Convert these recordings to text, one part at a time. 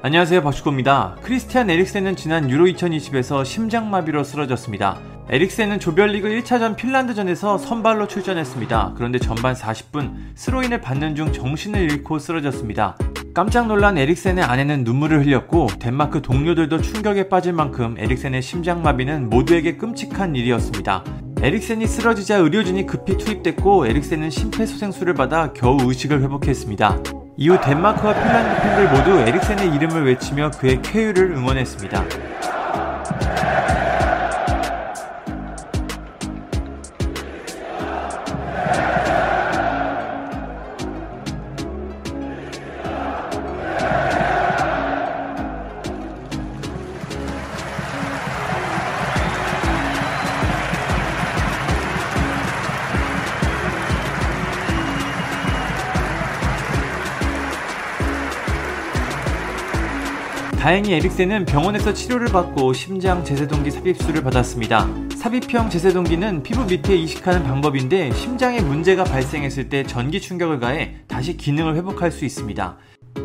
안녕하세요 버슈코입니다. 크리스티안 에릭센은 지난 유로 2020에서 심장마비로 쓰러졌습니다. 에릭센은 조별리그 1차전 핀란드전에서 선발로 출전했습니다. 그런데 전반 40분 스로인을 받는 중 정신을 잃고 쓰러졌습니다. 깜짝 놀란 에릭센의 아내는 눈물을 흘렸고 덴마크 동료들도 충격에 빠질 만큼 에릭센의 심장마비는 모두에게 끔찍한 일이었습니다. 에릭센이 쓰러지자 의료진이 급히 투입됐고 에릭센은 심폐소생술을 받아 겨우 의식을 회복했습니다. 이후 덴마크와 핀란드 팬들 모두 에릭센의 이름을 외치며 그의 쾌유를 응원했습니다. 다행히 에릭센은 병원에서 치료를 받고 심장 제세동기 삽입술을 받았습니다. 삽입형 제세동기는 피부 밑에 이식하는 방법인데 심장에 문제가 발생했을 때 전기 충격을 가해 다시 기능을 회복할 수 있습니다.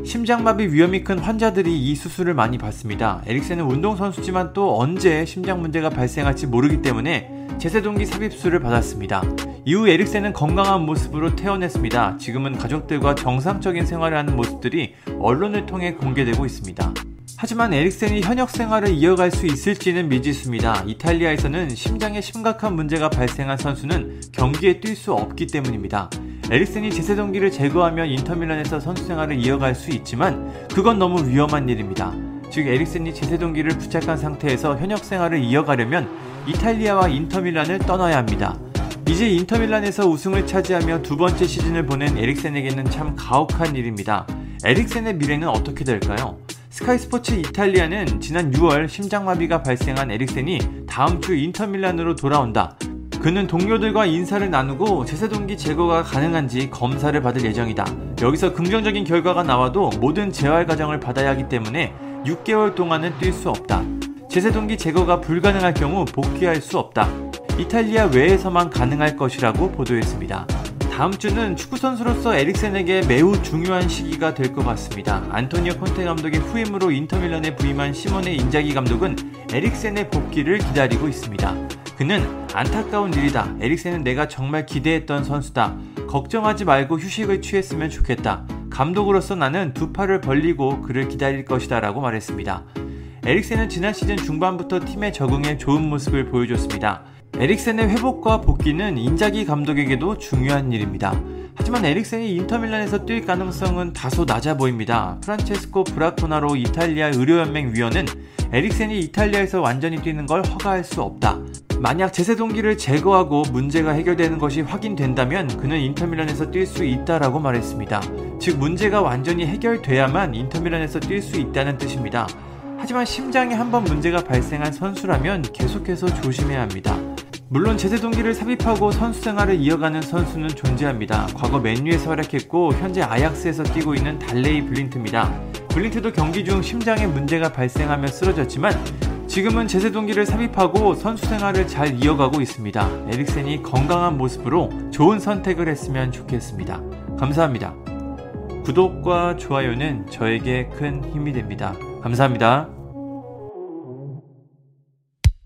심장마비 위험이 큰 환자들이 이 수술을 많이 받습니다. 에릭센은 운동선수지만 또 언제 심장 문제가 발생할지 모르기 때문에 제세동기 삽입술을 받았습니다. 이후 에릭센은 건강한 모습으로 퇴원했습니다. 지금은 가족들과 정상적인 생활을 하는 모습들이 언론을 통해 공개되고 있습니다. 하지만 에릭센이 현역 생활을 이어갈 수 있을지는 미지수입니다. 이탈리아에서는 심장에 심각한 문제가 발생한 선수는 경기에 뛸 수 없기 때문입니다. 에릭센이 제세동기를 제거하면 인터밀란에서 선수 생활을 이어갈 수 있지만 그건 너무 위험한 일입니다. 즉 에릭센이 제세동기를 부착한 상태에서 현역 생활을 이어가려면 이탈리아와 인터밀란을 떠나야 합니다. 이제 인터밀란에서 우승을 차지하며 두 번째 시즌을 보낸 에릭센에게는 참 가혹한 일입니다. 에릭센의 미래는 어떻게 될까요? 스카이 스포츠 이탈리아는 지난 6월 심장마비가 발생한 에릭센이 다음 주 인터밀란으로 돌아온다. 그는 동료들과 인사를 나누고 제세동기 제거가 가능한지 검사를 받을 예정이다. 여기서 긍정적인 결과가 나와도 모든 재활 과정을 받아야 하기 때문에 6개월 동안은 뛸 수 없다. 제세동기 제거가 불가능할 경우 복귀할 수 없다. 이탈리아 외에서만 가능할 것이라고 보도했습니다. 다음 주는 축구 선수로서 에릭센에게 매우 중요한 시기가 될 것 같습니다. 안토니오 콘테 감독의 후임으로 인터밀란에 부임한 시몬의 인자기 감독은 에릭센의 복귀를 기다리고 있습니다. 그는 안타까운 일이다. 에릭센은 내가 정말 기대했던 선수다. 걱정하지 말고 휴식을 취했으면 좋겠다. 감독으로서 나는 두 팔을 벌리고 그를 기다릴 것이다 라고 말했습니다. 에릭센은 지난 시즌 중반부터 팀에 적응해 좋은 모습을 보여줬습니다. 에릭센의 회복과 복귀는 인자기 감독에게도 중요한 일입니다. 하지만 에릭센이 인터밀란에서 뛸 가능성은 다소 낮아 보입니다. 프란체스코 브라코나로 이탈리아 의료연맹 위원은 에릭센이 이탈리아에서 완전히 뛰는 걸 허가할 수 없다. 만약 제세 동기를 제거하고 문제가 해결되는 것이 확인된다면 그는 인터밀란에서 뛸 수 있다라고 말했습니다. 즉 문제가 완전히 해결돼야만 인터밀란에서 뛸 수 있다는 뜻입니다. 하지만 심장에 한번 문제가 발생한 선수라면 계속해서 조심해야 합니다. 물론 제세 동기를 삽입하고 선수 생활을 이어가는 선수는 존재합니다. 과거 맨유에서 활약했고 현재 아약스에서 뛰고 있는 달레이 블린트입니다. 블린트도 경기 중 심장에 문제가 발생하며 쓰러졌지만 지금은 제세 동기를 삽입하고 선수 생활을 잘 이어가고 있습니다. 에릭센이 건강한 모습으로 좋은 선택을 했으면 좋겠습니다. 감사합니다. 구독과 좋아요는 저에게 큰 힘이 됩니다. 감사합니다.